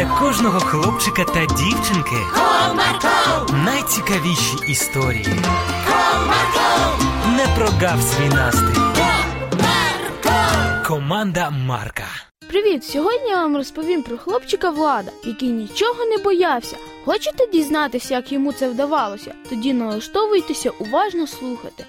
для кожного хлопчика та дівчинки Comarco, найцікавіші історії. Comarco, Не прогав свій настрій. Comarco. Команда Марка. Привіт! Сьогодні я вам розповім про хлопчика Влада, який нічого не боявся. Хочете дізнатися, як йому це вдавалося? Тоді налаштовуйтеся уважно слухати.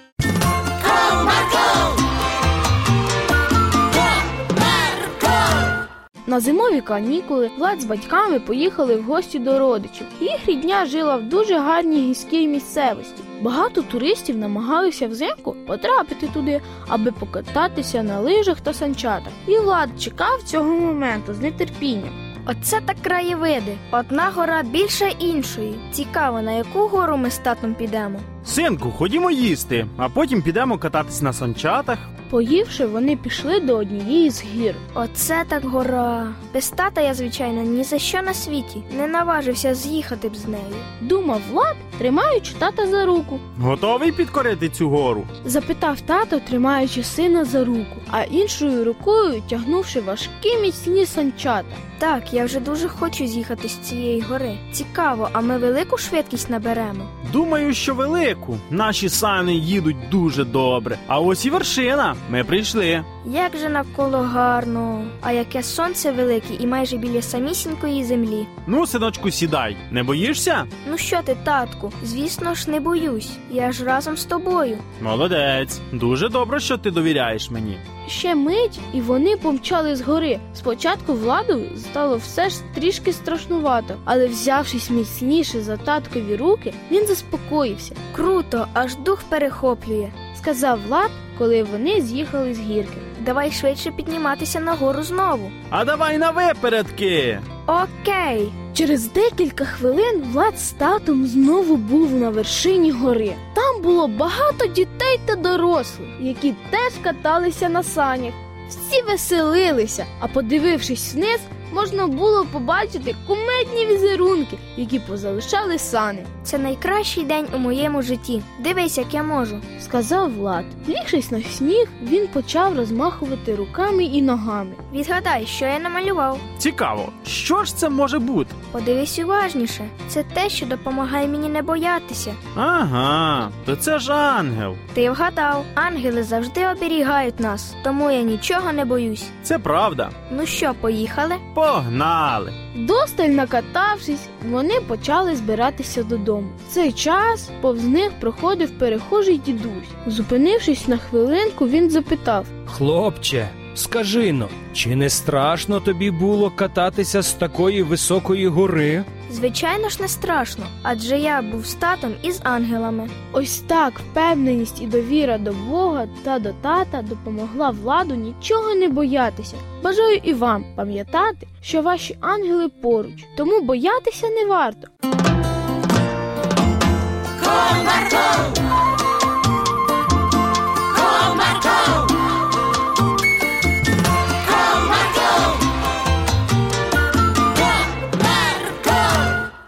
На зимові канікули Влад з батьками поїхали в гості до родичів. Їх рідня жила в дуже гарній гірській місцевості. Багато туристів намагалися взимку потрапити туди, аби покататися на лижах та санчатах. І Влад чекав цього моменту з нетерпінням. Оце так краєвиди. Одна гора більше іншої. Цікаво, на яку гору ми з татом підемо. Синку, ходімо їсти, а потім підемо кататись на санчатах. Поївши, вони пішли до однієї з гір. Оце так гора. Без тата я, звичайно, ні за що на світі не наважився з'їхати б з нею. Думав Влад, тримаючи тата за руку. Готовий підкорити цю гору? Запитав тато, тримаючи сина за руку, а іншою рукою тягнувши важкі міцні санчата. Так, я вже дуже хочу з'їхати з цієї гори. Цікаво, а ми велику швидкість наберемо. Думаю, що велику. Наші сани їдуть дуже добре. А ось і вершина. Ми прийшли. Як же навколо гарно, а яке сонце велике і майже біля самісінької землі. Ну, синочку, сідай. Не боїшся? Ну що ти, татку? Звісно ж, не боюсь. Я ж разом з тобою. Молодець. Дуже добре, що ти довіряєш мені. Ще мить, і вони помчали з гори. Спочатку владу стало все ж трішки страшнувато, але взявшись міцніше за таткові руки, він заспокоївся, Круто, аж дух перехоплює. сказав Влад, коли вони з'їхали з гірки. Давай швидше підніматися нагору знову. А давай на випередки. Окей. Через декілька хвилин Влад з татом знову був на вершині гори. Там було багато дітей та дорослих, які теж каталися на санях. Всі веселилися, а подивившись вниз, можна було побачити кумедні візерунки, які позалишали сани. Це найкращий день у моєму житті. Дивись, як я можу. Сказав Влад. Лігшись на сніг, він почав розмахувати руками і ногами. Відгадай, що я намалював. Цікаво, що ж це може бути? Подивись уважніше. Це те, що допомагає мені не боятися. Ага, то це ж ангел. Ти вгадав, ангели завжди оберігають нас, тому я нічого не боюсь. Це правда. Ну що, поїхали? Погнали. Досталь накатавшись, вони почали збиратися додому. В цей час повз них проходив перехожий дідусь. Зупинившись на хвилинку, він запитав: Хлопче, скажи но, чи не страшно тобі було кататися з такої високої гори? Звичайно ж не страшно, адже я був з татом і з ангелами. ось так впевненість і довіра до Бога та до тата допомогла владу нічого не боятися. Бажаю і вам пам'ятати, що ваші ангели поруч, тому боятися не варто.